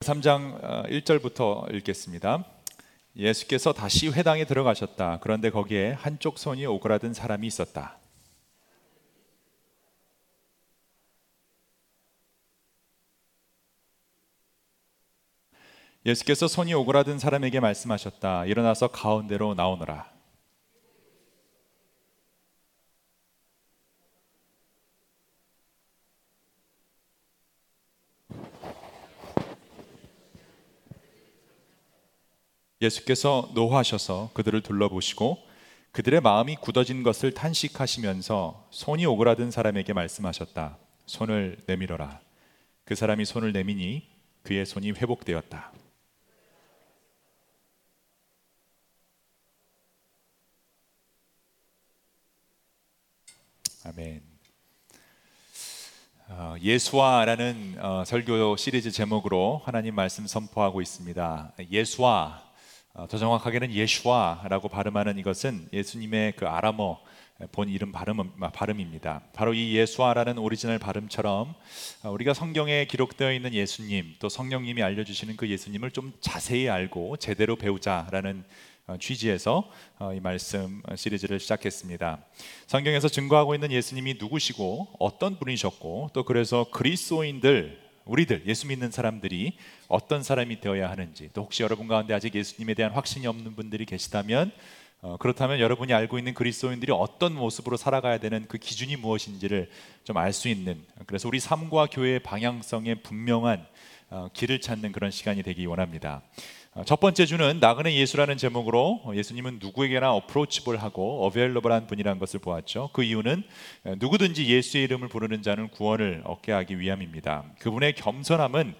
3장 1절부터 어, 읽겠습니다. 예수께서 다시 회당에 들어가셨다. 그런데 거기에 한쪽 손이 오그라든 사람이 있었다. 예수께서 손이 오그라든 사람에게 말씀하셨다. 일어나서 가운데로 나오너라. 예수께서 노하셔서 그들을 둘러보시고 그들의 마음이 굳어진 것을 탄식하시면서 손이 오그라든 사람에게 말씀하셨다. 손을 내밀어라. 그 사람이 손을 내미니 그의 손이 회복되었다. 아멘. 어, 예수와라는 어, 설교 시리즈 제목으로 하나님 말씀 선포하고 있습니다. 예수와 어, 더 정확하게는 예슈아라고 발음하는 이것은 예수님의 그 아람어 본 이름 발음, 발음입니다. 바로 이 예슈아라는 오리지널 발음처럼 어, 우리가 성경에 기록되어 있는 예수님 또 성령님이 알려주시는 그 예수님을 좀 자세히 알고 제대로 배우자라는 어, 취지에서 이 말씀 시리즈를 시작했습니다. 성경에서 증거하고 있는 예수님이 누구시고 어떤 분이셨고 또 그래서 그리스도인들 우리들 예수 믿는 사람들이 어떤 사람이 되어야 하는지 또 혹시 여러분 가운데 아직 예수님에 대한 확신이 없는 분들이 계시다면 어, 그렇다면 여러분이 알고 있는 그리스도인들이 어떤 모습으로 살아가야 되는 그 기준이 무엇인지를 좀 알 수 있는 그래서 우리 삶과 교회의 방향성에 분명한 어, 길을 찾는 그런 시간이 되기 원합니다. 어, 첫 번째 주는 나그네 예수라는 제목으로 예수님은 누구에게나 어프로치블하고 어베일러블한 분이라는 것을 보았죠. 그 이유는 누구든지 예수의 이름을 부르는 자는 구원을 얻게 하기 위함입니다. 그분의 겸손함은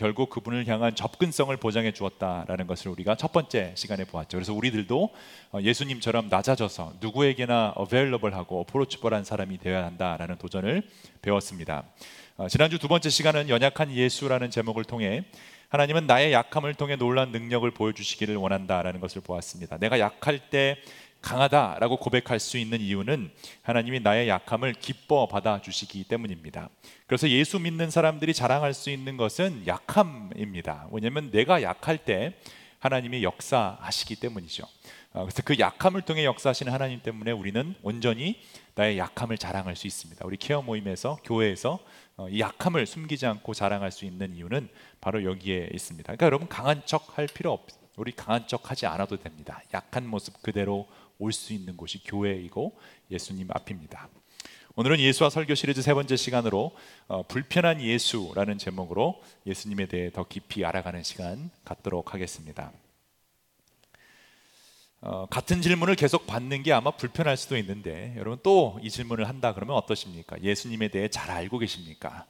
결국 그분을 향한 접근성을 보장해 주었다라는 것을 우리가 첫 번째 시간에 보았죠. 그래서 우리들도 어, 예수님처럼 낮아져서 누구에게나 어베일러블하고 어프로치블한 사람이 되어야 한다라는 도전을 배웠습니다. 어, 지난주 두 번째 시간은 연약한 예수라는 제목을 통해 하나님은 나의 약함을 통해 놀란 능력을 보여주시기를 원한다라는 것을 보았습니다. 내가 약할 때 강하다라고 고백할 수 있는 이유는 하나님이 나의 약함을 기뻐 받아 주시기 때문입니다. 그래서 예수 믿는 사람들이 자랑할 수 있는 것은 약함입니다. 왜냐하면 내가 약할 때 하나님이 역사하시기 때문이죠. 어, 그래서 그 약함을 통해 역사하시는 하나님 때문에 우리는 온전히 나의 약함을 자랑할 수 있습니다. 우리 케어 모임에서 교회에서 어, 이 약함을 숨기지 않고 자랑할 수 있는 이유는 바로 여기에 있습니다. 그러니까 여러분 강한 척 할 필요 없. 우리 강한 척 하지 않아도 됩니다. 약한 모습 그대로 올 수 있는 곳이 교회이고 예수님 앞입니다. 오늘은 예수와 설교 시리즈 세 번째 시간으로 어, 불편한 예수라는 제목으로 예수님에 대해 더 깊이 알아가는 시간 갖도록 하겠습니다. 어, 같은 질문을 계속 받는 게 아마 불편할 수도 있는데 여러분 또 이 질문을 한다 그러면 어떠십니까? 예수님에 대해 잘 알고 계십니까?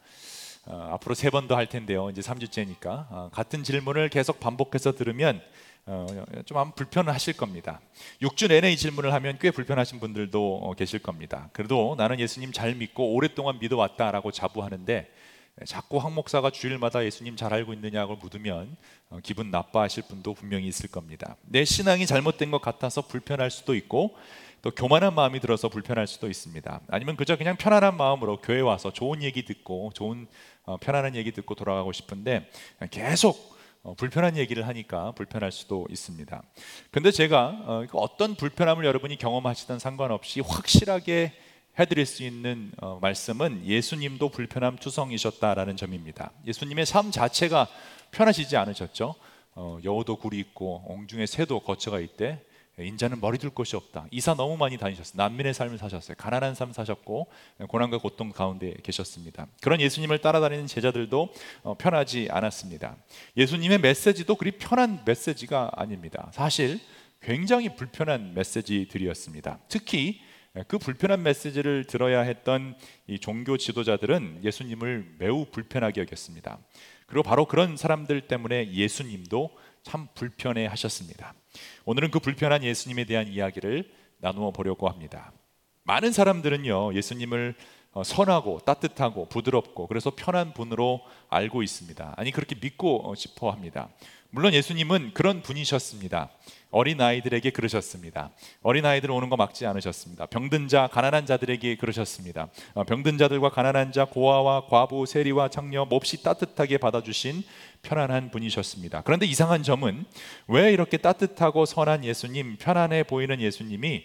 어, 앞으로 세 번 더 할 텐데요. 이제 3주째니까 어, 같은 질문을 계속 반복해서 들으면 어, 좀 아마 불편하실 겁니다. 6주 내내 이 질문을 하면 꽤 불편하신 분들도 어, 계실 겁니다. 그래도 나는 예수님 잘 믿고 오랫동안 믿어왔다라고 자부하는데 자꾸 황 목사가 주일마다 예수님 잘 알고 있느냐고 묻으면 어, 기분 나빠하실 분도 분명히 있을 겁니다. 내 신앙이 잘못된 것 같아서 불편할 수도 있고 또 교만한 마음이 들어서 불편할 수도 있습니다. 아니면 그저 그냥 편안한 마음으로 교회 와서 좋은 얘기 듣고 좋은 어, 편안한 얘기 듣고 돌아가고 싶은데 계속 어, 불편한 얘기를 하니까 불편할 수도 있습니다. 근데 제가 그 어떤 불편함을 여러분이 경험하시든 상관없이 확실하게 해드릴 수 있는 어, 말씀은 예수님도 불편함 투성이셨다라는 점입니다. 예수님의 삶 자체가 편하시지 않으셨죠. 어, 여우도 굴이 있고 옹중에 새도 거처가 있대. 인자는 머리 둘 곳이 없다. 이사 너무 많이 다니셨어요. 난민의 삶을 사셨어요. 가난한 삶 사셨고 고난과 고통 가운데 계셨습니다. 그런 예수님을 따라다니는 제자들도 어, 편하지 않았습니다. 예수님의 메시지도 그리 편한 메시지가 아닙니다. 사실 굉장히 불편한 메시지들이었습니다. 특히 예, 그 불편한 메시지를 들어야 했던 이 종교 지도자들은 예수님을 매우 불편하게 여겼습니다. 그리고 바로 그런 사람들 때문에 예수님도 참 불편해 하셨습니다. 오늘은 그 불편한 예수님에 대한 이야기를 나누어 보려고 합니다. 많은 사람들은요, 예수님을 어, 선하고 따뜻하고 부드럽고 그래서 편한 분으로 알고 있습니다. 아니 그렇게 믿고 어, 싶어 합니다. 물론 예수님은 그런 분이셨습니다. 어린 아이들에게 그러셨습니다. 어린 아이들 오는 거 막지 않으셨습니다. 병든 자, 가난한 자들에게 그러셨습니다. 어, 병든 자들과 가난한 자, 고아와 과부, 세리와 창녀 몹시 따뜻하게 받아주신 편안한 분이셨습니다. 그런데 이상한 점은 왜 이렇게 따뜻하고 선한 예수님, 편안해 보이는 예수님이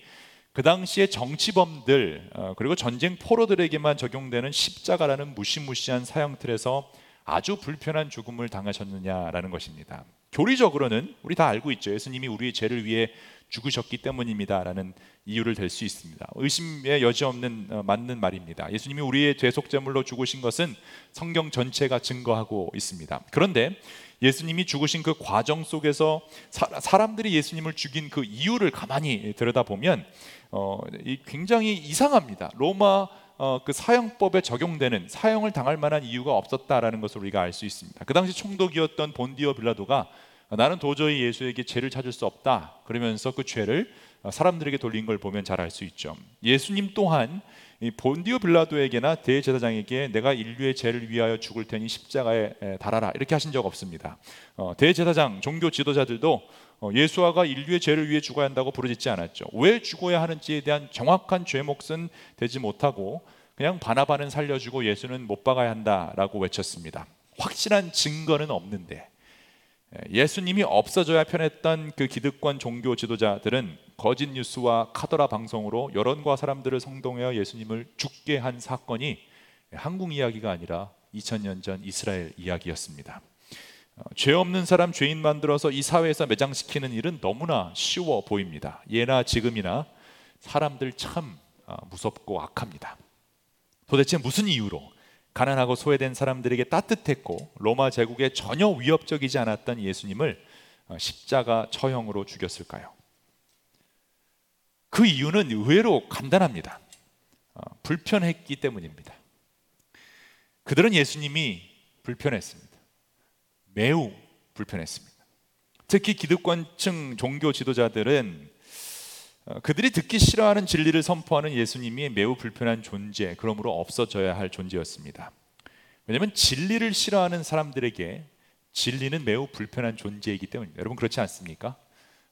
그 당시에 정치범들 어, 그리고 전쟁 포로들에게만 적용되는 십자가라는 무시무시한 사형 틀에서 아주 불편한 죽음을 당하셨느냐라는 것입니다. 교리적으로는 우리 다 알고 있죠. 예수님이 우리의 죄를 위해 죽으셨기 때문입니다라는 이유를 댈 수 있습니다. 의심의 여지 없는 어, 맞는 말입니다. 예수님이 우리의 죄속죄물로 죽으신 것은 성경 전체가 증거하고 있습니다. 그런데 예수님이 죽으신 그 과정 속에서 사람들이 예수님을 죽인 그 이유를 가만히 들여다보면 어, 굉장히 이상합니다. 로마 어, 그 사형법에 적용되는 사형을 당할 만한 이유가 없었다라는 것을 우리가 알 수 있습니다. 그 당시 총독이었던 본디오 빌라도가 나는 도저히 예수에게 죄를 찾을 수 없다. 그러면서 그 죄를 사람들에게 돌린 걸 보면 잘 알 수 있죠. 예수님 또한 본디오 빌라도에게나 대제사장에게 내가 인류의 죄를 위하여 죽을 테니 십자가에 달아라 이렇게 하신 적 없습니다. 어, 대제사장 종교 지도자들도 어, 예수아가 인류의 죄를 위해 죽어야 한다고 부르짖지 않았죠. 왜 죽어야 하는지에 대한 정확한 죄 몫은 되지 못하고 그냥 바나바는 살려주고 예수는 못 박아야 한다라고 외쳤습니다. 확실한 증거는 없는데 예수님이 없어져야 편했던 그 기득권 종교 지도자들은 거짓 뉴스와 카더라 방송으로 여론과 사람들을 성동하여 예수님을 죽게 한 사건이 한국 이야기가 아니라 2000년 전 이스라엘 이야기였습니다. 어, 죄 없는 사람 죄인 만들어서 이 사회에서 매장시키는 일은 너무나 쉬워 보입니다. 예나 지금이나 사람들 참 어, 무섭고 악합니다. 도대체 무슨 이유로 가난하고 소외된 사람들에게 따뜻했고 로마 제국에 전혀 위협적이지 않았던 예수님을 어, 십자가 처형으로 죽였을까요? 그 이유는 의외로 간단합니다. 불편했기 때문입니다. 그들은 예수님이 불편했습니다. 매우 불편했습니다. 특히 기득권층 종교 지도자들은 어, 그들이 듣기 싫어하는 진리를 선포하는 예수님이 매우 불편한 존재, 그러므로 없어져야 할 존재였습니다. 왜냐하면 진리를 싫어하는 사람들에게 진리는 매우 불편한 존재이기 때문입니다. 여러분 그렇지 않습니까?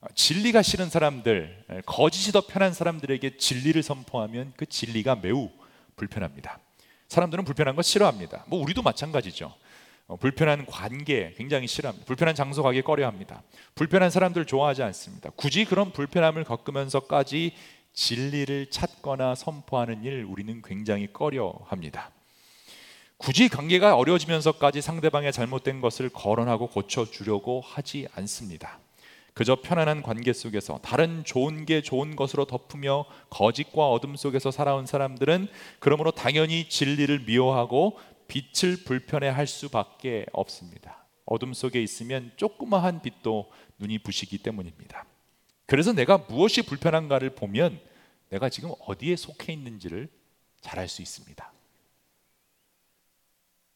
어, 진리가 싫은 사람들, 거짓이 더 편한 사람들에게 진리를 선포하면 그 진리가 매우 불편합니다. 사람들은 불편한 거 싫어합니다. 뭐 우리도 마찬가지죠. 어, 불편한 관계 굉장히 싫어합니다. 불편한 장소 가기 꺼려합니다. 불편한 사람들 좋아하지 않습니다. 굳이 그런 불편함을 겪으면서까지 진리를 찾거나 선포하는 일 우리는 굉장히 꺼려합니다. 굳이 관계가 어려워지면서까지 상대방의 잘못된 것을 거론하고 고쳐주려고 하지 않습니다. 그저 편안한 관계 속에서 다른 좋은 게 좋은 것으로 덮으며 거짓과 어둠 속에서 살아온 사람들은 그러므로 당연히 진리를 미워하고 빛을 불편해 할 수밖에 없습니다. 어둠 속에 있으면 조그마한 빛도 눈이 부시기 때문입니다. 그래서 내가 무엇이 불편한가를 보면 내가 지금 어디에 속해 있는지를 잘 알 수 있습니다.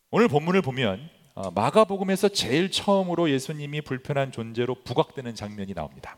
오늘 본문을 보면 어, 마가복음에서 제일 처음으로 예수님이 불편한 존재로 부각되는 장면이 나옵니다.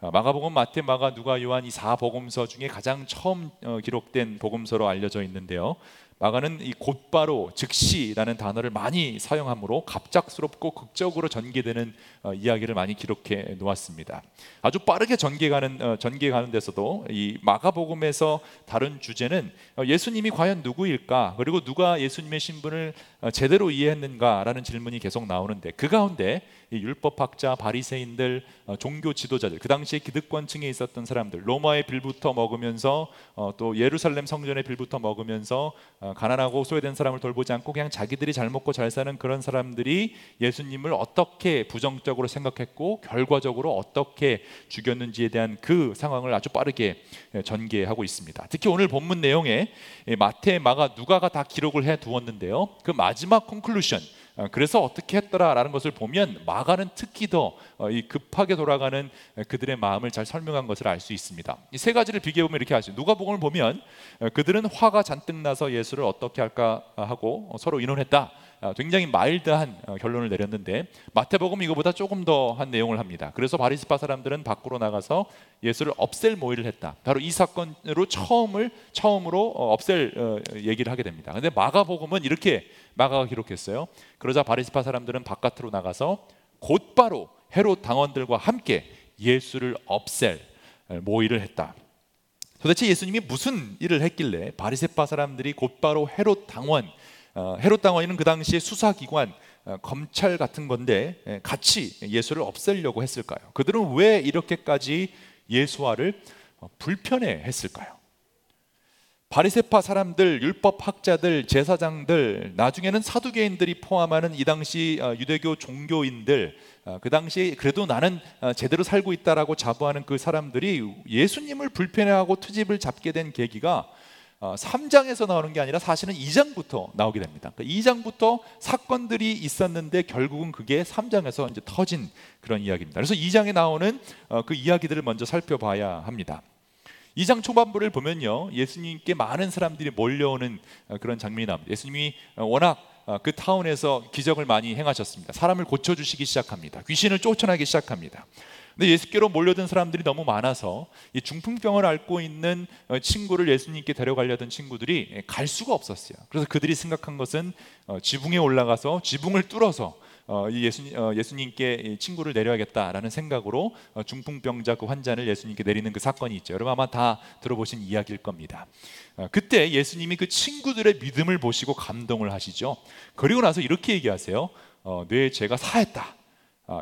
어, 마가복음, 마태, 마가, 누가, 요한 이 사 복음서 중에 가장 처음 어, 기록된 복음서로 알려져 있는데요. 마가는 이 곧바로 즉시라는 단어를 많이 사용하므로 갑작스럽고 극적으로 전개되는 어, 이야기를 많이 기록해 놓았습니다. 아주 빠르게 전개가는 어, 전개가는 데서도 이 마가복음에서 다른 주제는 어, 예수님이 과연 누구일까 그리고 누가 예수님의 신분을 어, 제대로 이해했는가라는 질문이 계속 나오는데 그 가운데 율법학자, 바리새인들, 어, 종교 지도자들, 그 당시에 기득권층에 있었던 사람들, 로마의 빌부터 먹으면서 어, 또 예루살렘 성전의 빌부터 먹으면서 어, 가난하고 소외된 사람을 돌보지 않고 그냥 자기들이 잘 먹고 잘 사는 그런 사람들이 예수님을 어떻게 부정적으로 생각했고 결과적으로 어떻게 죽였는지에 대한 그 상황을 아주 빠르게 예, 전개하고 있습니다. 특히 오늘 본문 내용에 마태, 마가, 누가가 다 기록을 해 두었는데요. 그 마 지막 콘클루션 어, 그래서 어떻게 했더라라는 것을 보면 마가는 특히 더 어, 급하게 돌아가는 그들의 마음을 잘 설명한 것을 알 수 있습니다. 이 세 가지를 비교해 보면 이렇게 하죠. 누가복음을 보면 어, 그들은 화가 잔뜩 나서 예수를 어떻게 할까 하고 서로 의논했다. 어, 굉장히 마일드한 어, 결론을 내렸는데 마태복음 이거보다 조금 더 한 내용을 합니다. 그래서 바리스파 사람들은 밖으로 나가서 예수를 없앨 모의를 했다. 바로 이 사건으로 처음을 처음으로 어, 없앨 얘기를 하게 됩니다. 근데 마가복음은 이렇게 마가가 기록했어요. 그러자 바리스파 사람들은 바깥으로 나가서 곧바로 헤롯 당원들과 함께 예수를 없앨 모의를 했다. 도대체 예수님이 무슨 일을 했길래 바리새파 사람들이 곧바로 헤롯 당원 어, 헤롯 당원이는 그 당시에 수사기관 어, 검찰 같은 건데 예, 같이 예수를 없애려고 했을까요? 그들은 왜 이렇게까지 예수화를 어, 불편해 했을까요? 바리새파 사람들, 율법 학자들, 제사장들, 나중에는 사두개인들이 포함하는 이 당시 유대교 종교인들, 그 당시 그래도 나는 제대로 살고 있다라고 자부하는 그 사람들이 예수님을 불편해하고 투집을 잡게 된 계기가 3장에서 어, 나오는 게 아니라 사실은 2장부터 나오게 됩니다. 그러니까 2장부터 사건들이 있었는데 결국은 그게 3장에서 이제 터진 그런 이야기입니다. 그래서 2장에 나오는 어, 그 이야기들을 먼저 살펴봐야 합니다. 2장 초반부를 보면요. 예수님께 많은 사람들이 몰려오는 어, 그런 장면이 나옵니다. 예수님이 워낙 그 타운에서 기적을 많이 행하셨습니다. 사람을 고쳐주시기 시작합니다. 귀신을 쫓아나기 시작합니다. 근데 예수께로 몰려든 사람들이 너무 많아서 이 중풍병을 앓고 있는 어, 친구를 예수님께 데려가려던 친구들이 갈 수가 없었어요. 그래서 그들이 생각한 것은 어, 지붕에 올라가서 지붕을 뚫어서 어, 이 예수님, 예수님께 친구를 내려야겠다라는 생각으로 중풍병자 그 환자를 예수님께 내리는 그 사건이 있죠. 여러분 아마 다 들어보신 이야기일 겁니다. 그때 예수님이 그 친구들의 믿음을 보시고 감동을 하시죠. 그리고 나서 이렇게 얘기하세요. 뇌 죄가 사했다.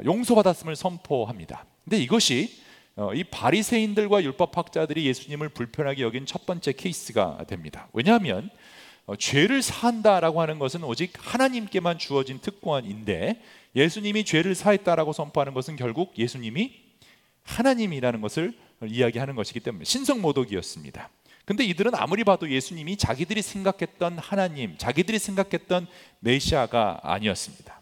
용서받았음을 선포합니다. 근데 이것이 어, 이 바리새인들과 율법학자들이 예수님을 불편하게 여긴 첫 번째 케이스가 됩니다. 왜냐하면 어, 죄를 사한다라고 하는 것은 오직 하나님께만 주어진 특권인데 예수님이 죄를 사했다라고 선포하는 것은 결국 예수님이 하나님이라는 것을 이야기하는 것이기 때문에 신성 모독이었습니다. 근데 이들은 아무리 봐도 예수님이 자기들이 생각했던 하나님, 자기들이 생각했던 메시아가 아니었습니다.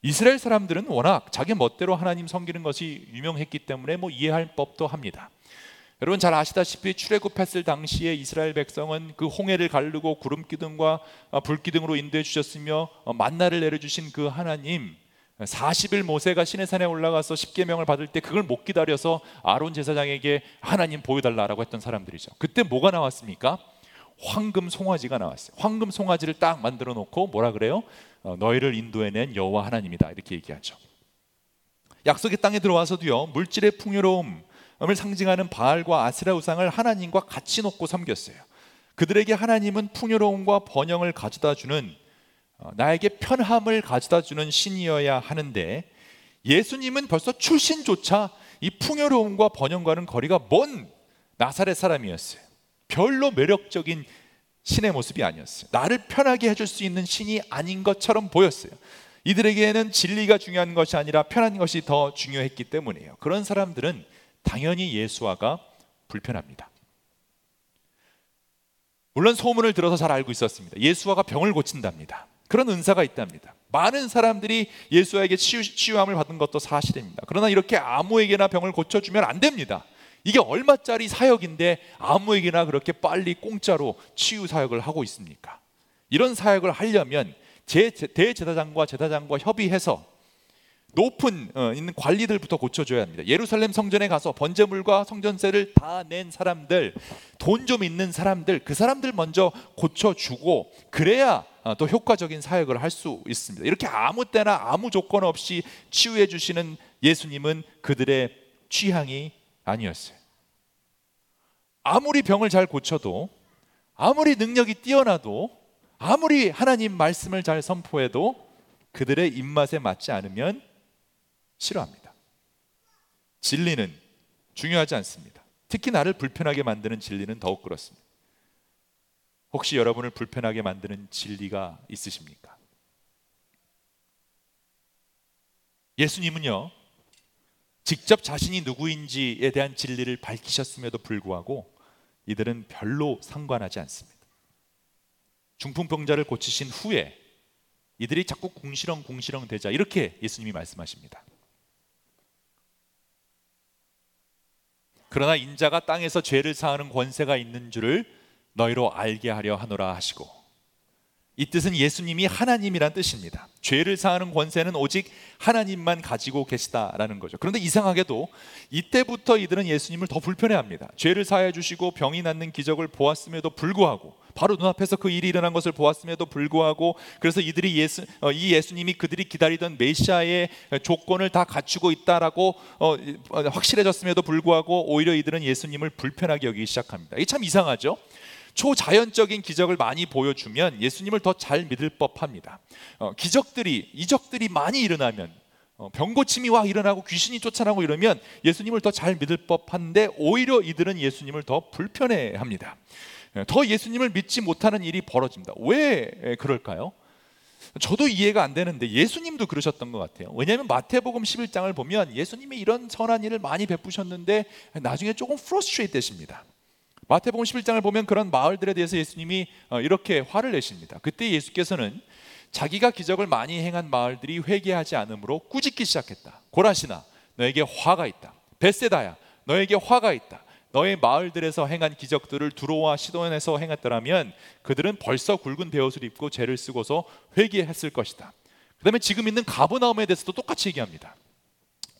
이스라엘 사람들은 워낙 자기 멋대로 하나님 섬기는 것이 유명했기 때문에 뭐 이해할 법도 합니다. 여러분 잘 아시다시피 출애굽했을 당시에 이스라엘 백성은 그 홍해를 가르고 구름 기둥과 불 기둥으로 인도해 주셨으며 만나를 내려 주신 그 하나님 40일 모세가 시내산에 올라가서 십계명을 받을 때 그걸 못 기다려서 아론 제사장에게 하나님 보여달라라고 했던 사람들이죠. 그때 뭐가 나왔습니까? 황금 송아지가 나왔어요. 황금 송아지를 딱 만들어 놓고 뭐라 그래요? 어, 너희를 인도해낸 여호와 하나님이다 이렇게 얘기하죠. 약속의 땅에 들어와서도요 물질의 풍요로움을 상징하는 바알과 아스라 우상을 하나님과 같이 놓고 섬겼어요. 그들에게 하나님은 풍요로움과 번영을 가져다 주는 어, 나에게 편함을 가져다 주는 신이어야 하는데 예수님은 벌써 출신조차 이 풍요로움과 번영과는 거리가 먼 나사렛 사람이었어요. 별로 매력적인 신의 모습이 아니었어요. 나를 편하게 해줄 수 있는 신이 아닌 것처럼 보였어요. 이들에게는 진리가 중요한 것이 아니라 편한 것이 더 중요했기 때문이에요. 그런 사람들은 당연히 예수와가 불편합니다. 물론 소문을 들어서 잘 알고 있었습니다. 예수와가 병을 고친답니다. 그런 은사가 있답니다. 많은 사람들이 예수에게 치유, 치유 함을 받은 것도 사실입니다. 그러나 이렇게 아무에게나 병을 고쳐주면 안 됩니다. 이게 얼마짜리 사역인데 아무에게나 그렇게 빨리 공짜로 치유 사역을 하고 있습니까? 이런 사역을 하려면 제 대제사장과 제사장과 협의해서 높은 어, 있는 관리들부터 고쳐줘야 합니다. 예루살렘 성전에 가서 번제물과 성전세를 다 낸 사람들, 돈 좀 있는 사람들, 그 사람들 먼저 고쳐주고 그래야 어, 또 효과적인 사역을 할 수 있습니다. 이렇게 아무 때나 아무 조건 없이 치유해 주시는 예수님은 그들의 취향이 아니었어요. 아무리 병을 잘 고쳐도 아무리 능력이 뛰어나도 아무리 하나님 말씀을 잘 선포해도 그들의 입맛에 맞지 않으면 싫어합니다. 진리는 중요하지 않습니다. 특히 나를 불편하게 만드는 진리는 더욱 그렇습니다. 혹시 여러분을 불편하게 만드는 진리가 있으십니까? 예수님은요, 직접 자신이 누구인지에 대한 진리를 밝히셨음에도 불구하고 이들은 별로 상관하지 않습니다. 중풍병자를 고치신 후에 이들이 자꾸 궁시렁 궁시렁 대자 이렇게 예수님이 말씀하십니다. 그러나 인자가 땅에서 죄를 사하는 권세가 있는 줄을 너희로 알게 하려 하노라 하시고 이 뜻은 예수님이 하나님이란 뜻입니다. 죄를 사하는 권세는 오직 하나님만 가지고 계시다라는 거죠. 그런데 이상하게도 이때부터 이들은 예수님을 더 불편해합니다. 죄를 사해 주시고 병이 낫는 기적을 보았음에도 불구하고 바로 눈앞에서 그 일이 일어난 것을 보았음에도 불구하고 그래서 이들이 예수 어, 이 예수님이 그들이 기다리던 메시아의 조건을 다 갖추고 있다라고 어, 어, 확실해졌음에도 불구하고 오히려 이들은 예수님을 불편하게 여기기 시작합니다. 이게 참 이상하죠. 초자연적인 기적을 많이 보여주면 예수님을 더 잘 믿을 법합니다. 어, 기적들이 이적들이 많이 일어나면 어, 병고침이 와 일어나고 귀신이 쫓아나고 이러면 예수님을 더 잘 믿을 법한데 오히려 이들은 예수님을 더 불편해합니다. 예, 더 예수님을 믿지 못하는 일이 벌어집니다. 왜 그럴까요? 저도 이해가 안 되는데 예수님도 그러셨던 것 같아요. 왜냐하면 마태복음 11장을 보면 예수님이 이런 선한 일을 많이 베푸셨는데 나중에 조금 프로스트레이트 되십니다. 마태복음 11장을 보면 그런 마을들에 대해서 예수님이 어, 이렇게 화를 내십니다. 그때 예수께서는 자기가 기적을 많이 행한 마을들이 회개하지 않으므로 꾸짖기 시작했다. 고라시나 너에게 화가 있다. 베세다야 너에게 화가 있다. 너의 마을들에서 행한 기적들을 두로와 시돈에서 행했더라면 그들은 벌써 굵은 베옷을 입고 죄를 쓰고서 회개했을 것이다. 그다음에 지금 있는 가브나움에 대해서도 똑같이 얘기합니다.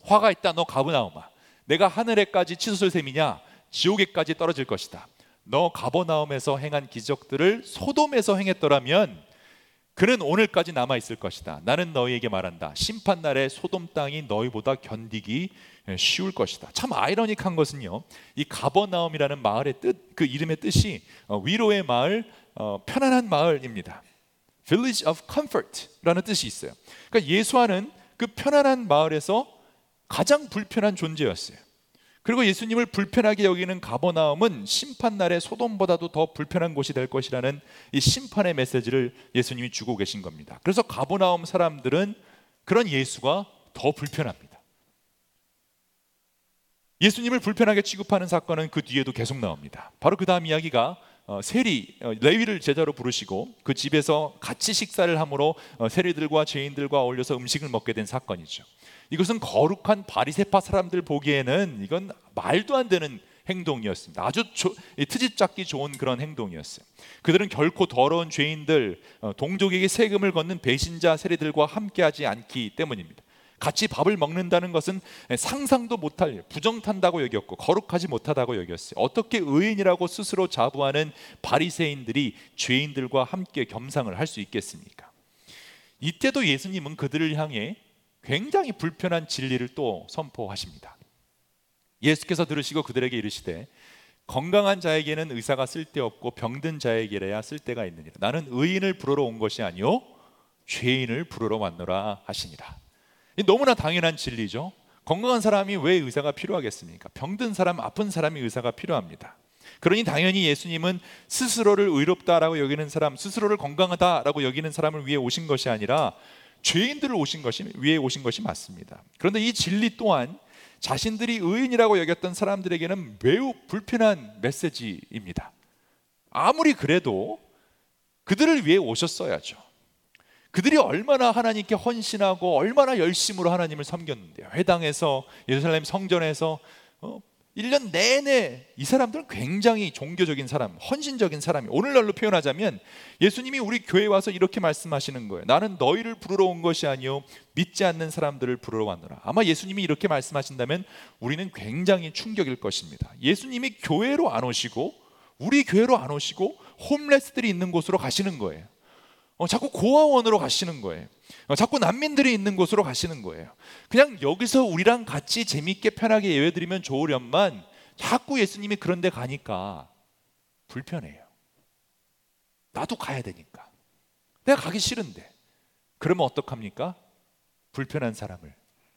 화가 있다 너 가브나움아 내가 하늘에까지 치솟을 셈이냐 지옥에까지 떨어질 것이다. 너 가버나움에서 행한 기적들을 소돔에서 행했더라면 그는 오늘까지 남아 있을 것이다. 나는 너희에게 말한다. 심판 날에 소돔 땅이 너희보다 견디기 쉬울 것이다. 참 아이러닉한 것은요. 이 가버나움이라는 마을의 뜻, 그 이름의 뜻이 어, 위로의 마을, 어, 편안한 마을입니다. Village of Comfort라는 뜻이 있어요. 그러니까 예수와는 그 편안한 마을에서 가장 불편한 존재였어요. 그리고 예수님을 불편하게 여기는 가버나움은 심판 날에 소돔보다도 더 불편한 곳이 될 것이라는 이 심판의 메시지를 예수님이 주고 계신 겁니다. 그래서 가버나움 사람들은 그런 예수가 더 불편합니다. 예수님을 불편하게 취급하는 사건은 그 뒤에도 계속 나옵니다. 바로 그 다음 이야기가 어, 세리 어, 레위를 제자로 부르시고 그 집에서 같이 식사를 함으로 어, 세리들과 죄인들과 어울려서 음식을 먹게 된 사건이죠. 이것은 거룩한 바리세파 사람들 보기에는 이건 말도 안 되는 행동이었습니다. 아주 조, 트집 잡기 좋은 그런 행동이었어요. 그들은 결코 더러운 죄인들, 어, 동족에게 세금을 걷는 배신자 세리들과 함께하지 않기 때문입니다. 같이 밥을 먹는다는 것은 상상도 못할 부정탄다고 여겼고 거룩하지 못하다고 여겼어요. 어떻게 의인이라고 스스로 자부하는 바리새인들이 죄인들과 함께 겸상을 할 수 있겠습니까? 이때도 예수님은 그들을 향해 굉장히 불편한 진리를 또 선포하십니다. 예수께서 들으시고 그들에게 이르시되 건강한 자에게는 의사가 쓸데없고 병든 자에게래야 쓸데가 있느니라. 나는 의인을 부르러 온 것이 아니요 죄인을 부르러 왔노라 하시니라. 너무나 당연한 진리죠. 건강한 사람이 왜 의사가 필요하겠습니까? 병든 사람, 아픈 사람이 의사가 필요합니다. 그러니 당연히 예수님은 스스로를 의롭다라고 여기는 사람, 스스로를 건강하다라고 여기는 사람을 위해 오신 것이 아니라 죄인들을 오신 것이 위에 오신 것이 맞습니다. 그런데 이 진리 또한 자신들이 의인이라고 여겼던 사람들에게는 매우 불편한 메시지입니다. 아무리 그래도 그들을 위해 오셨어야죠. 그들이 얼마나 하나님께 헌신하고 얼마나 열심으로 하나님을 섬겼는데요. 회당에서 예루살렘 성전에서 어, 1년 내내 이 사람들은 굉장히 종교적인 사람, 헌신적인 사람이 오늘날로 표현하자면 예수님이 우리 교회에 와서 이렇게 말씀하시는 거예요. 나는 너희를 부르러 온 것이 아니요 믿지 않는 사람들을 부르러 왔노라. 아마 예수님이 이렇게 말씀하신다면 우리는 굉장히 충격일 것입니다. 예수님이 교회로 안 오시고 우리 교회로 안 오시고 홈레스들이 있는 곳으로 가시는 거예요. 어, 자꾸 고아원으로 가시는 거예요. 어, 자꾸 난민들이 있는 곳으로 가시는 거예요. 그냥 여기서 우리랑 같이 재밌게 편하게 예외드리면 좋으련만 자꾸 예수님이 그런 데 가니까 불편해요. 나도 가야 되니까. 내가 가기 싫은데. 그러면 어떡합니까? 불편한 사람을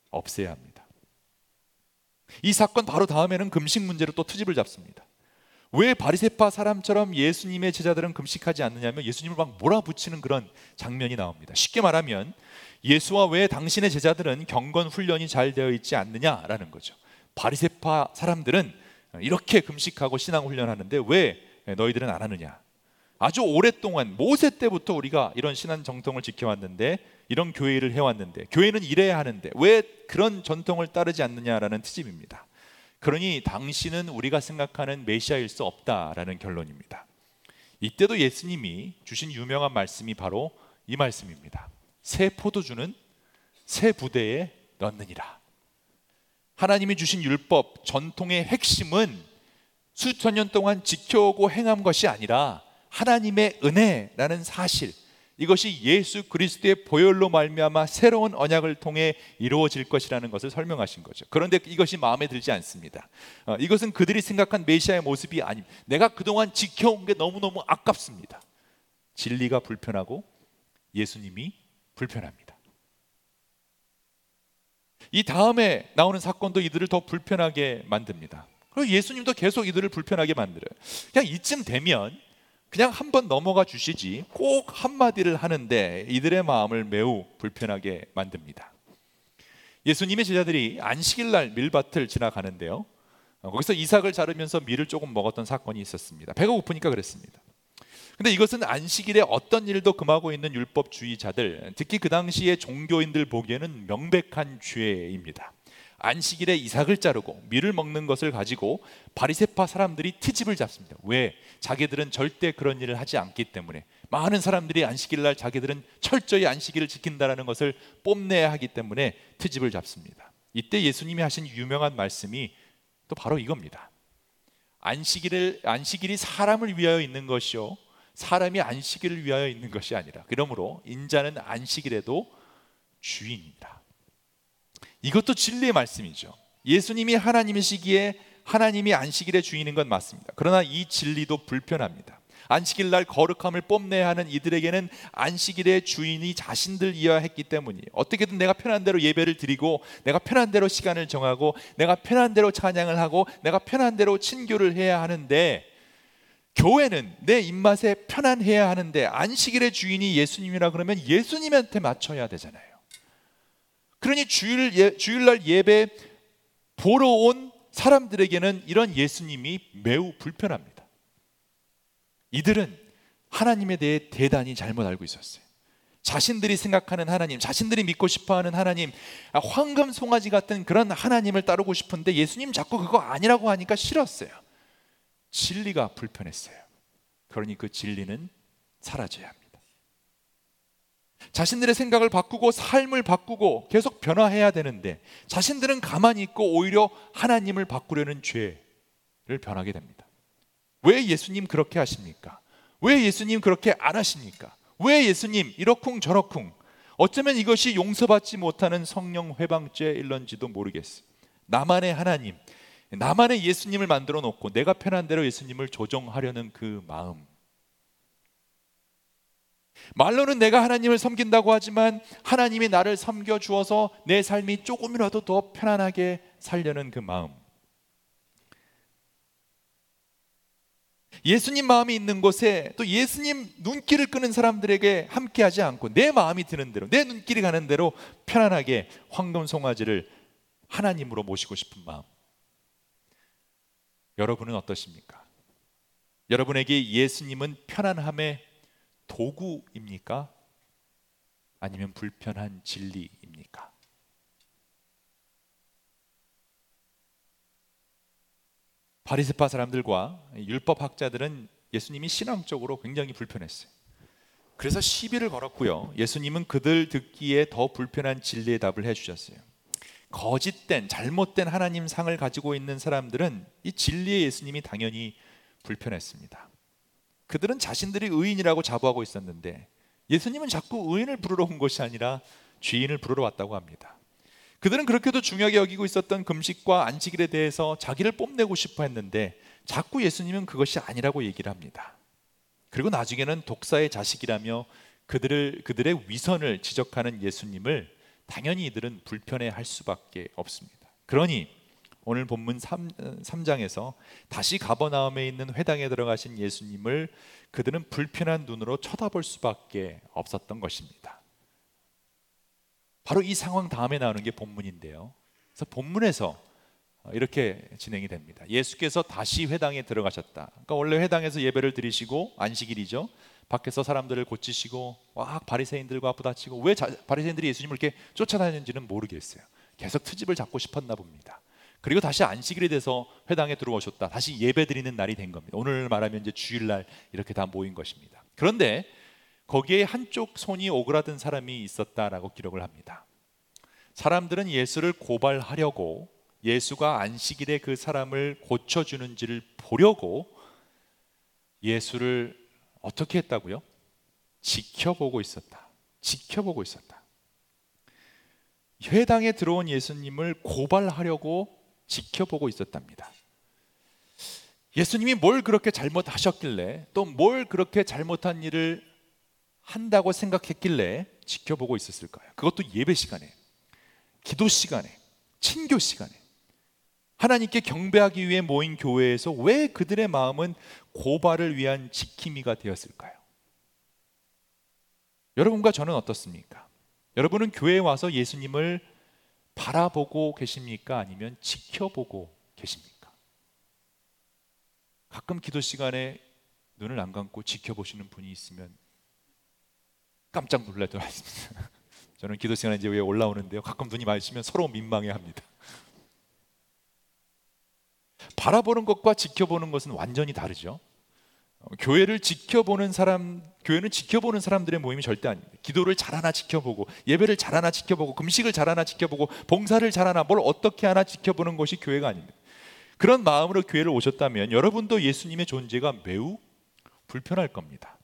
없애야 합니다. 이 사건 바로 다음에는 금식 문제로 또 트집을 잡습니다. 왜 바리세파 사람처럼 예수님의 제자들은 금식하지 않느냐면 예수님을 막 몰아붙이는 그런 장면이 나옵니다. 쉽게 말하면 예수와 왜 당신의 제자들은 경건 훈련이 잘 되어 있지 않느냐라는 거죠. 바리세파 사람들은 이렇게 금식하고 신앙 훈련하는데 왜 너희들은 안 하느냐? 아주 오랫동안 모세 때부터 우리가 이런 신앙 정통을 지켜왔는데 이런 교회를 해왔는데 교회는 이래야 하는데 왜 그런 전통을 따르지 않느냐라는 트집입니다. 그러니 당신은 우리가 생각하는 메시아일 수 없다라는 결론입니다. 이때도 예수님이 주신 유명한 말씀이 바로 이 말씀입니다. 새 포도주는 새 부대에 넣느니라. 하나님이 주신 율법 전통의 핵심은 수천 년 동안 지켜오고 행한 것이 아니라 하나님의 은혜라는 사실 이것이 예수 그리스도의 보혈로 말미암아 새로운 언약을 통해 이루어질 것이라는 것을 설명하신 거죠. 그런데 이것이 마음에 들지 않습니다. 어, 이것은 그들이 생각한 메시아의 모습이 아니 내가 그동안 지켜온 게 너무너무 아깝습니다. 진리가 불편하고 예수님이 불편합니다. 이 다음에 나오는 사건도 이들을 더 불편하게 만듭니다. 그리고 예수님도 계속 이들을 불편하게 만들어요. 그냥 이쯤 되면 그냥 한 번 넘어가 주시지 꼭 한마디를 하는데 이들의 마음을 매우 불편하게 만듭니다. 예수님의 제자들이 안식일 날 밀밭을 지나가는데요. 어, 거기서 이삭을 자르면서 밀을 조금 먹었던 사건이 있었습니다. 배가 고프니까 그랬습니다. 근데 이것은 안식일에 어떤 일도 금하고 있는 율법주의자들, 특히 그 당시의 종교인들 보기에는 명백한 죄입니다. 안식일에 이삭을 자르고 밀을 먹는 것을 가지고 바리세파 사람들이 트집을 잡습니다. 왜? 자기들은 절대 그런 일을 하지 않기 때문에 많은 사람들이 안식일 날 자기들은 철저히 안식일을 지킨다라는 것을 뽐내야 하기 때문에 트집을 잡습니다. 이때 예수님이 하신 유명한 말씀이 또 바로 이겁니다. 안식일을 안식일이 사람을 위하여 있는 것이요 사람이 안식일을 위하여 있는 것이 아니라 그러므로 인자는 안식일에도 주인입니다. 이것도 진리의 말씀이죠. 예수님이 하나님이시기에 하나님이 안식일의 주인인 건 맞습니다. 그러나 이 진리도 불편합니다. 안식일 날 거룩함을 뽐내야 하는 이들에게는 안식일의 주인이 자신들이어야 했기 때문이에요. 어떻게든 내가 편한 대로 예배를 드리고 내가 편한 대로 시간을 정하고 내가 편한 대로 찬양을 하고 내가 편한 대로 친교를 해야 하는데 교회는 내 입맛에 편안해야 하는데 안식일의 주인이 예수님이라 그러면 예수님한테 맞춰야 되잖아요. 그러니 주일 예, 주일날 예배 보러 온 사람들에게는 이런 예수님이 매우 불편합니다. 이들은 하나님에 대해 대단히 잘못 알고 있었어요. 자신들이 생각하는 하나님, 자신들이 믿고 싶어 하는 하나님, 아, 황금 송아지 같은 그런 하나님을 따르고 싶은데 예수님 자꾸 그거 아니라고 하니까 싫었어요. 진리가 불편했어요. 그러니 그 진리는 사라져야 합니다. 자신들의 생각을 바꾸고 삶을 바꾸고 계속 변화해야 되는데 자신들은 가만히 있고 오히려 하나님을 바꾸려는 죄를 변하게 됩니다. 왜 예수님 그렇게 하십니까? 왜 예수님 그렇게 안 하십니까? 왜 예수님 이러쿵 저러쿵 어쩌면 이것이 용서받지 못하는 성령 회방죄 일런지도 모르겠어요. 나만의 하나님, 나만의 예수님을 만들어 놓고 내가 편한 대로 예수님을 조정하려는 그 마음 말로는 내가 하나님을 섬긴다고 하지만 하나님이 나를 섬겨 주어서 내 삶이 조금이라도 더 편안하게 살려는 그 마음. 예수님 마음이 있는 곳에 또 예수님 눈길을 끄는 사람들에게 함께 하지 않고 내 마음이 드는 대로 내 눈길이 가는 대로 편안하게 황금 송아지를 하나님으로 모시고 싶은 마음. 여러분은 어떠십니까? 여러분에게 예수님은 편안함의 도구입니까? 아니면 불편한 진리입니까? 바리새파 사람들과 율법 학자들은 예수님이 신앙적으로 굉장히 불편했어요. 그래서 시비를 걸었고요. 예수님은 그들 듣기에 더 불편한 진리의 답을 해주셨어요. 거짓된 잘못된 하나님 상을 가지고 있는 사람들은 이 진리의 예수님이 당연히 불편했습니다. 그들은 자신들이 의인이라고 자부하고 있었는데 예수님은 자꾸 의인을 부르러 온 것이 아니라 죄인을 부르러 왔다고 합니다. 그들은 그렇게도 중요하게 여기고 있었던 금식과 안식일에 대해서 자기를 뽐내고 싶어 했는데 자꾸 예수님은 그것이 아니라고 얘기를 합니다. 그리고 나중에는 독사의 자식이라며 그들을 그들의 위선을 지적하는 예수님을 당연히 이들은 불편해 할 수밖에 없습니다. 그러니 오늘 본문 3, 3장에서 다시 가버나움에 있는 회당에 들어가신 예수님을 그들은 불편한 눈으로 쳐다볼 수밖에 없었던 것입니다. 바로 이 상황 다음에 나오는 게 본문인데요. 그래서 본문에서 이렇게 진행이 됩니다. 예수께서 다시 회당에 들어가셨다. 그러니까 원래 회당에서 예배를 드리시고 안식일이죠. 밖에서 사람들을 고치시고 막 바리새인들과 부딪히고 왜 바리새인들이 예수님을 이렇게 쫓아다니는지는 모르겠어요. 계속 트집을 잡고 싶었나 봅니다. 그리고 다시 안식일에 돼서 회당에 들어오셨다. 다시 예배 드리는 날이 된 겁니다. 오늘 말하면 이제 주일날 이렇게 다 모인 것입니다. 그런데 거기에 한쪽 손이 오그라든 사람이 있었다라고 기록을 합니다. 사람들은 예수를 고발하려고 예수가 안식일에 그 사람을 고쳐주는지를 보려고 예수를 어떻게 했다고요? 지켜보고 있었다. 지켜보고 있었다. 회당에 들어온 예수님을 고발하려고 지켜보고 있었답니다. 예수님이 뭘 그렇게 잘못하셨길래 또 뭘 그렇게 잘못한 일을 한다고 생각했길래 지켜보고 있었을까요? 그것도 예배 시간에, 기도 시간에, 친교 시간에 하나님께 경배하기 위해 모인 교회에서 왜 그들의 마음은 고발을 위한 지킴이가 되었을까요? 여러분과 저는 어떻습니까? 여러분은 교회에 와서 예수님을 바라보고 계십니까? 아니면 지켜보고 계십니까? 가끔 기도 시간에 눈을 안 감고 지켜보시는 분이 있으면 깜짝 놀라도록 하겠습니다. 저는 기도 시간에 이제 위에 올라오는데요. 가끔 눈이 마주치면 서로 민망해 합니다. 바라보는 것과 지켜보는 것은 완전히 다르죠. 어, 교회를 지켜보는 사람, 교회는 지켜보는 사람들의 모임이 절대 아닙니다. 기도를 잘하나 지켜보고, 예배를 잘하나 지켜보고, 금식을 잘하나 지켜보고, 봉사를 잘하나, 뭘 어떻게 하나 지켜보는 것이 교회가 아닙니다. 그런 마음으로 교회를 오셨다면 여러분도 예수님의 존재가 매우 불편할 겁니다.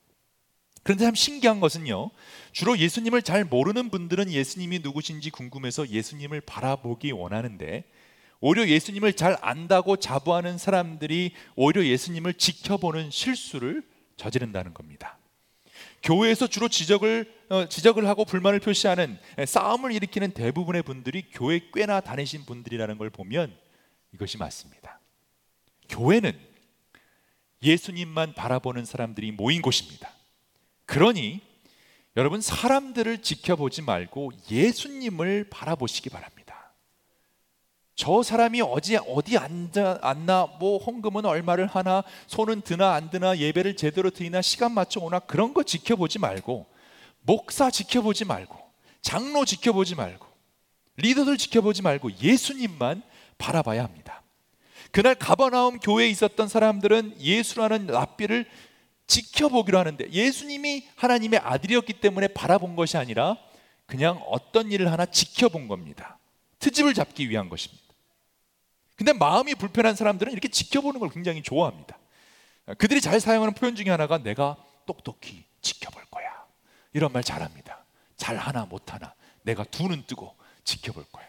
그런데 참 신기한 것은요, 주로 예수님을 잘 모르는 분들은 예수님이 누구신지 궁금해서 예수님을 바라보기 원하는데, 오히려 예수님을 잘 안다고 자부하는 사람들이 오히려 예수님을 지켜보는 실수를 저지른다는 겁니다. 교회에서 주로 지적을 어, 지적을 하고 불만을 표시하는 싸움을 일으키는 대부분의 분들이 교회 꽤나 다니신 분들이라는 걸 보면 이것이 맞습니다. 교회는 예수님만 바라보는 사람들이 모인 곳입니다. 그러니 여러분 사람들을 지켜보지 말고 예수님을 바라보시기 바랍니다. 저 사람이 어디 어디 앉아 앉나 뭐 헌금은 얼마를 하나 손은 드나 안 드나 예배를 제대로 드리나 시간 맞춰 오나 그런 거 지켜보지 말고 목사 지켜보지 말고 장로 지켜보지 말고 리더들 지켜보지 말고 예수님만 바라봐야 합니다. 그날 가버나움 교회에 있었던 사람들은 예수라는 랍비를 지켜보기로 하는데 예수님이 하나님의 아들이었기 때문에 바라본 것이 아니라 그냥 어떤 일을 하나 지켜본 겁니다. 트집을 잡기 위한 것입니다. 근데 마음이 불편한 사람들은 이렇게 지켜보는 걸 굉장히 좋아합니다. 그들이 잘 사용하는 표현 중에 하나가 내가 똑똑히 지켜볼 거야. 이런 말 잘합니다. 잘하나 못하나 내가 두 눈 뜨고 지켜볼 거야.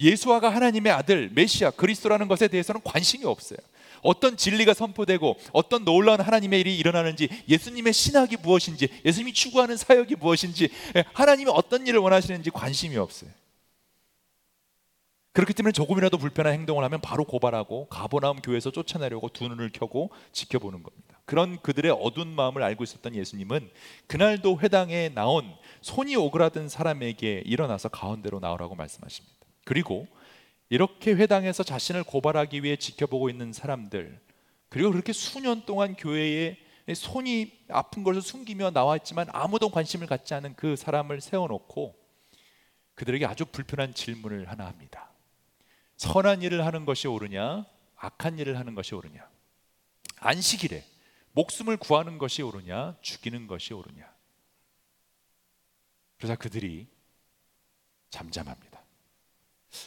예수와가 하나님의 아들 메시아 그리스도라는 것에 대해서는 관심이 없어요. 어떤 진리가 선포되고 어떤 놀라운 하나님의 일이 일어나는지 예수님의 신학이 무엇인지 예수님이 추구하는 사역이 무엇인지 하나님이 어떤 일을 원하시는지 관심이 없어요. 그렇기 때문에 조금이라도 불편한 행동을 하면 바로 고발하고 가버나움 교회에서 쫓아내려고 두 눈을 켜고 지켜보는 겁니다. 그런 그들의 어두운 마음을 알고 있었던 예수님은 그날도 회당에 나온 손이 오그라든 사람에게 일어나서 가운데로 나오라고 말씀하십니다. 그리고 이렇게 회당에서 자신을 고발하기 위해 지켜보고 있는 사람들 그리고 그렇게 수년 동안 교회에 손이 아픈 것을 숨기며 나왔지만 아무도 관심을 갖지 않은 그 사람을 세워놓고 그들에게 아주 불편한 질문을 하나 합니다. 선한 일을 하는 것이 옳으냐 악한 일을 하는 것이 옳으냐 안식일에 목숨을 구하는 것이 옳으냐 죽이는 것이 옳으냐 그러자 그들이 잠잠합니다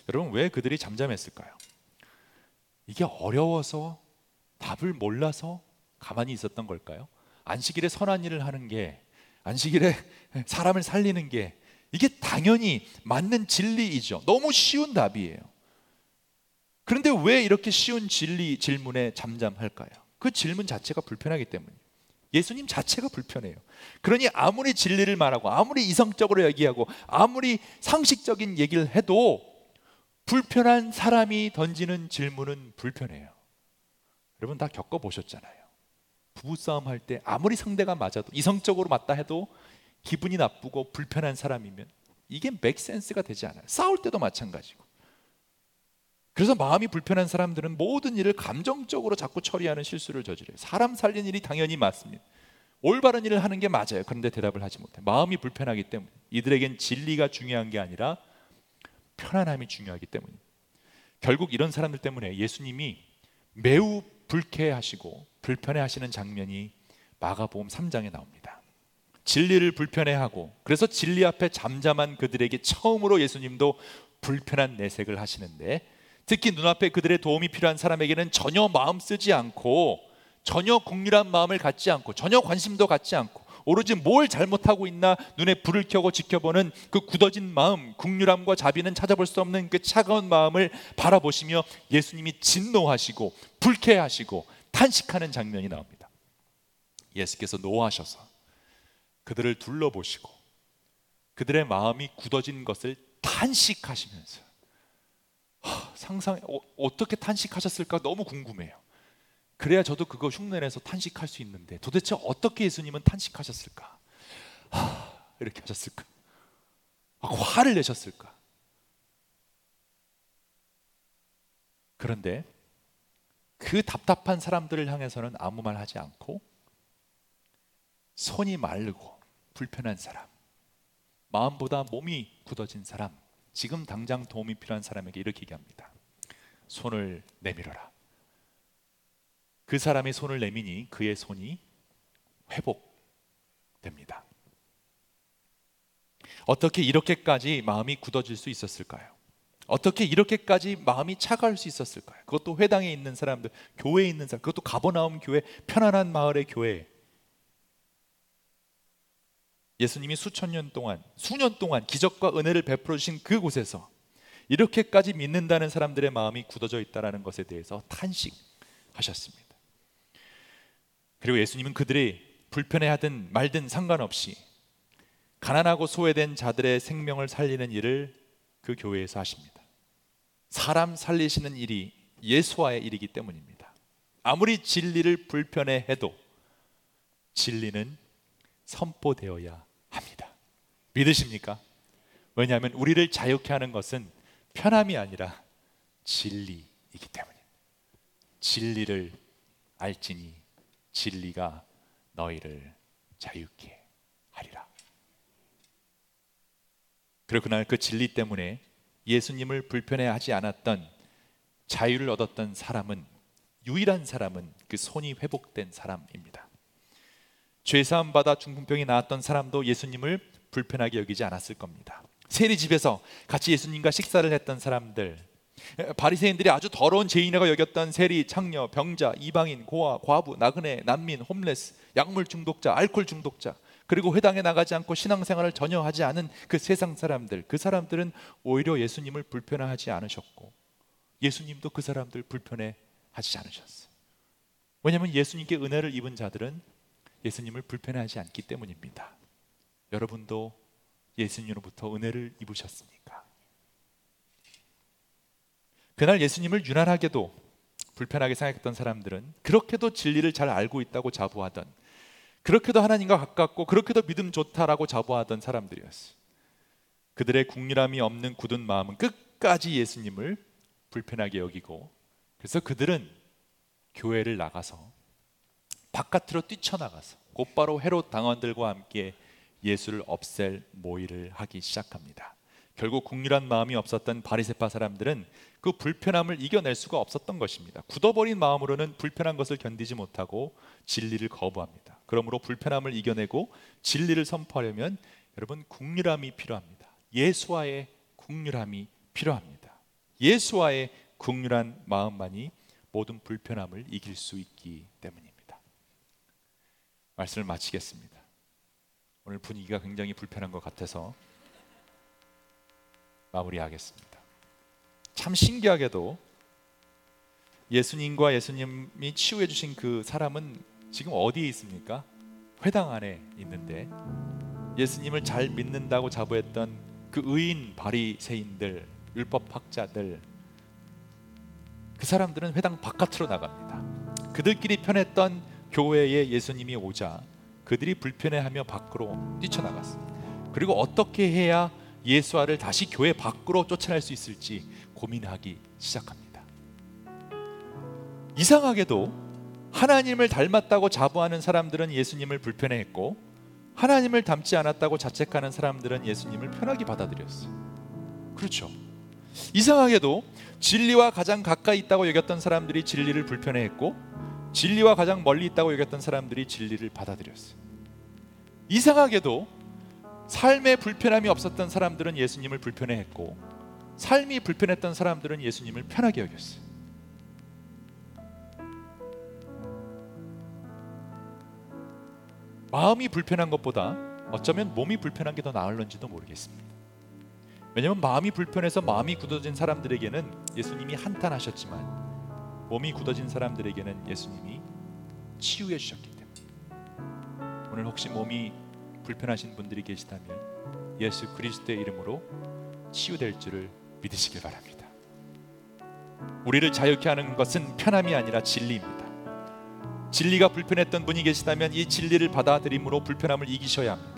여러분 왜 그들이 잠잠했을까요? 이게 어려워서 답을 몰라서 가만히 있었던 걸까요? 안식일에 선한 일을 하는 게 안식일에 사람을 살리는 게 이게 당연히 맞는 진리이죠. 너무 쉬운 답이에요. 그런데 왜 이렇게 쉬운 진리 질문에 잠잠할까요? 그 질문 자체가 불편하기 때문이에요. 예수님 자체가 불편해요. 그러니 아무리 진리를 말하고 아무리 이성적으로 얘기하고 아무리 상식적인 얘기를 해도 불편한 사람이 던지는 질문은 불편해요. 여러분 다 겪어 보셨잖아요. 부부싸움 할 때 아무리 상대가 맞아도 이성적으로 맞다 해도 기분이 나쁘고 불편한 사람이면 이게 맥센스가 되지 않아요. 싸울 때도 마찬가지고. 그래서 마음이 불편한 사람들은 모든 일을 감정적으로 자꾸 처리하는 실수를 저지르요. 사람 살린 일이 당연히 맞습니다. 올바른 일을 하는 게 맞아요. 그런데 대답을 하지 못해. 마음이 불편하기 때문에 이들에겐 진리가 중요한 게 아니라 편안함이 중요하기 때문입니다. 결국 이런 사람들 때문에 예수님이 매우 불쾌하시고 불편해하시는 장면이 마가복음 3장에 나옵니다. 진리를 불편해하고 그래서 진리 앞에 잠잠한 그들에게 처음으로 예수님도 불편한 내색을 하시는데 특히 눈앞에 그들의 도움이 필요한 사람에게는 전혀 마음 쓰지 않고 전혀 국률한 마음을 갖지 않고 전혀 관심도 갖지 않고 오로지 뭘 잘못하고 있나 눈에 불을 켜고 지켜보는 그 굳어진 마음, 국률함과 자비는 찾아볼 수 없는 그 차가운 마음을 바라보시며 예수님이 진노하시고 불쾌하시고 탄식하는 장면이 나옵니다. 예수께서 노하셔서 그들을 둘러보시고 그들의 마음이 굳어진 것을 탄식하시면서 상상 어, 떻게 탄식하셨을까 너무 궁금해요. 그래야 저도 그거 흉내내서 탄식할 수 있는데 도대체 어떻게 예수님은 탄식하셨을까? 하, 이렇게 하셨을까? 아, 화를 내셨을까? 그런데 그 답답한 사람들을 향해서는 아무 말 하지 않고 손이 마르고 불편한 사람, 마음보다 몸이 굳어진 사람, 지금 당장 도움이 필요한 사람에게 이렇게 얘기합니다. 손을 내밀어라. 그 사람이 손을 내미니 그의 손이 회복됩니다. 어떻게 이렇게까지 마음이 굳어질 수 있었을까요? 어떻게 이렇게까지 마음이 차가울 수 있었을까요? 그것도 회당에 있는 사람들, 교회에 있는 사람, 그것도 가버나움 교회, 편안한 마을의 교회. 예수님이 수천 년 동안, 수년 동안 기적과 은혜를 베풀어 주신 그곳에서 이렇게까지 믿는다는 사람들의 마음이 굳어져 있다는 것에 대해서 탄식하셨습니다. 그리고 예수님은 그들이 불편해하든 말든 상관없이 가난하고 소외된 자들의 생명을 살리는 일을 그 교회에서 하십니다. 사람 살리시는 일이 예수와의 일이기 때문입니다. 아무리 진리를 불편해해도 진리는 선포되어야 합니다. 믿으십니까? 왜냐하면 우리를 자유케 하는 것은 편함이 아니라 진리이기 때문입니다. 진리를 알지니 진리가 너희를 자유케 하리라. 그리고 그날 그 진리 때문에 예수님을 불편해하지 않았던 자유를 얻었던 사람은 유일한 사람은 그 손이 회복된 사람입니다. 죄 사함 받아 중풍병이 나았던 사람도 예수님을 불편하게 여기지 않았을 겁니다. 세리 집에서 같이 예수님과 식사를 했던 사람들, 바리새인들이 아주 더러운 죄인이라고 여겼던 세리, 창녀, 병자, 이방인, 고아, 과부, 나그네, 난민, 홈레스, 약물 중독자, 알코올 중독자, 그리고 회당에 나가지 않고 신앙생활을 전혀 하지 않은 그 세상 사람들, 그 사람들은 오히려 예수님을 불편해하지 않으셨고 예수님도 그 사람들 불편해하지 않으셨어요. 왜냐하면 예수님께 은혜를 입은 자들은 예수님을 불편해하지 않기 때문입니다. 여러분도 예수님으로부터 은혜를 입으셨습니까? 그날 예수님을 유난하게도 불편하게 생각했던 사람들은 그렇게도 진리를 잘 알고 있다고 자부하던 그렇게도 하나님과 가깝고 그렇게도 믿음 좋다라고 자부하던 사람들이었어요. 그들의 국률함이 없는 굳은 마음은 끝까지 예수님을 불편하게 여기고 그래서 그들은 교회를 나가서 바깥으로 뛰쳐나가서 곧바로 헤롯 당원들과 함께 예수를 없앨 모의를 하기 시작합니다. 결국 국률한 마음이 없었던 바리새파 사람들은 그 불편함을 이겨낼 수가 없었던 것입니다. 굳어버린 마음으로는 불편한 것을 견디지 못하고 진리를 거부합니다. 그러므로 불편함을 이겨내고 진리를 선포하려면 여러분 국률함이 필요합니다. 예수와의 국률함이 필요합니다. 예수와의 국률한 마음만이 모든 불편함을 이길 수 있기 때문입니다. 말씀을 마치겠습니다. 오늘 분위기가 굉장히 불편한 것 같아서 마무리하겠습니다. 참 신기하게도 예수님과 예수님이 치유해 주신 그 사람은 지금 어디에 있습니까? 회당 안에 있는데 예수님을 잘 믿는다고 자부했던 그 의인 바리새인들, 율법 학자들 그 사람들은 회당 바깥으로 나갑니다. 그들끼리 편했던 교회에 예수님이 오자 그들이 불편해하며 밖으로 뛰쳐나갔습니다. 그리고 어떻게 해야 예수와를 다시 교회 밖으로 쫓아낼 수 있을지 고민하기 시작합니다. 이상하게도 하나님을 닮았다고 자부하는 사람들은 예수님을 불편해했고 하나님을 닮지 않았다고 자책하는 사람들은 예수님을 편하게 받아들였어요. 그렇죠. 이상하게도 진리와 가장 가까이 있다고 여겼던 사람들이 진리를 불편해했고 진리와 가장 멀리 있다고 여겼던 사람들이 진리를 받아들였어요. 이상하게도 삶에 불편함이 없었던 사람들은 예수님을 불편해했고 삶이 불편했던 사람들은 예수님을 편하게 여겼어요. 마음이 불편한 것보다 어쩌면 몸이 불편한 게 더 나을런지도 모르겠습니다. 왜냐하면 마음이 불편해서 마음이 굳어진 사람들에게는 예수님이 한탄하셨지만 몸이 굳어진 사람들에게는 예수님이 치유해 주셨기 때문에 오늘 혹시 몸이 불편하신 분들이 계시다면 예수 그리스도의 이름으로 치유될 줄을 믿으시길 바랍니다. 우리를 자유케 하는 것은 편함이 아니라 진리입니다. 진리가 불편했던 분이 계시다면 이 진리를 받아들임으로 불편함을 이기셔야 합니다.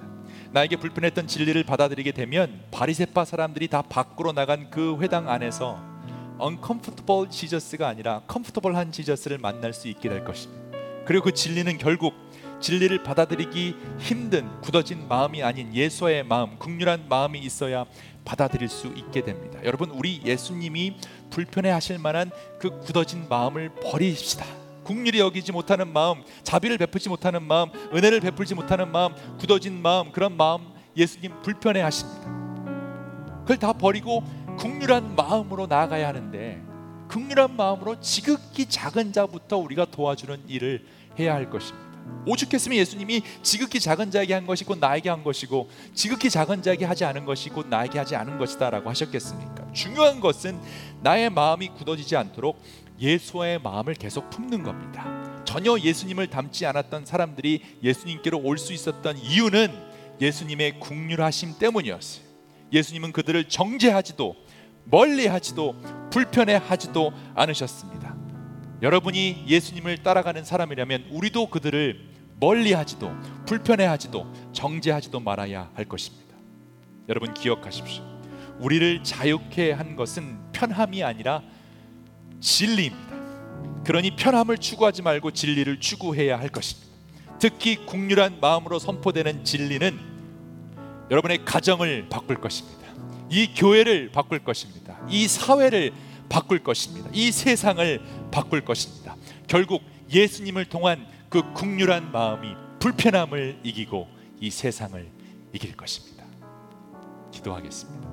나에게 불편했던 진리를 받아들이게 되면 바리새파 사람들이 다 밖으로 나간 그 회당 안에서 uncomfortable 지저스가 아니라 comfortable한 지저스를 만날 수 있게 될 것입니다. 그리고 그 진리는 결국 진리를 받아들이기 힘든 굳어진 마음이 아닌 예수의 마음, 국률한 마음이 있어야 받아들일 수 있게 됩니다. 여러분, 우리 예수님이 불편해 하실 만한 그 굳어진 마음을 버리십시다. 국률이 여기지 못하는 마음, 자비를 베풀지 못하는 마음, 은혜를 베풀지 못하는 마음, 굳어진 마음, 그런 마음 예수님 불편해 하십니다. 그걸 다 버리고 국률한 마음으로 나아가야 하는데 국률한 마음으로 지극히 작은 자부터 우리가 도와주는 일을 해야 할 것입니다. 오죽했으면 예수님이 지극히 작은 자에게 한 것이 곧 나에게 한 것이고 지극히 작은 자에게 하지 않은 것이 곧 나에게 하지 않은 것이다라고 하셨겠습니까? 중요한 것은 나의 마음이 굳어지지 않도록 예수의 마음을 계속 품는 겁니다. 전혀 예수님을 닮지 않았던 사람들이 예수님께로 올 수 있었던 이유는 예수님의 국률하심 때문이었어요. 예수님은 그들을 정죄하지도 멀리하지도 불편해하지도 않으셨습니다. 여러분이 예수님을 따라가는 사람이라면 우리도 그들을 멀리하지도 불편해하지도 정죄하지도 말아야 할 것입니다. 여러분 기억하십시오. 우리를 자유케 한 것은 편함이 아니라 진리입니다. 그러니 편함을 추구하지 말고 진리를 추구해야 할 것입니다. 특히 국률한 마음으로 선포되는 진리는 여러분의 가정을 바꿀 것입니다. 이 교회를 바꿀 것입니다. 이 사회를 바꿀 것입니다. 이 세상을 바꿀 것입니다. 결국 예수님을 통한 그 국률한 마음이 불편함을 이기고 이 세상을 이길 것입니다. 기도하겠습니다.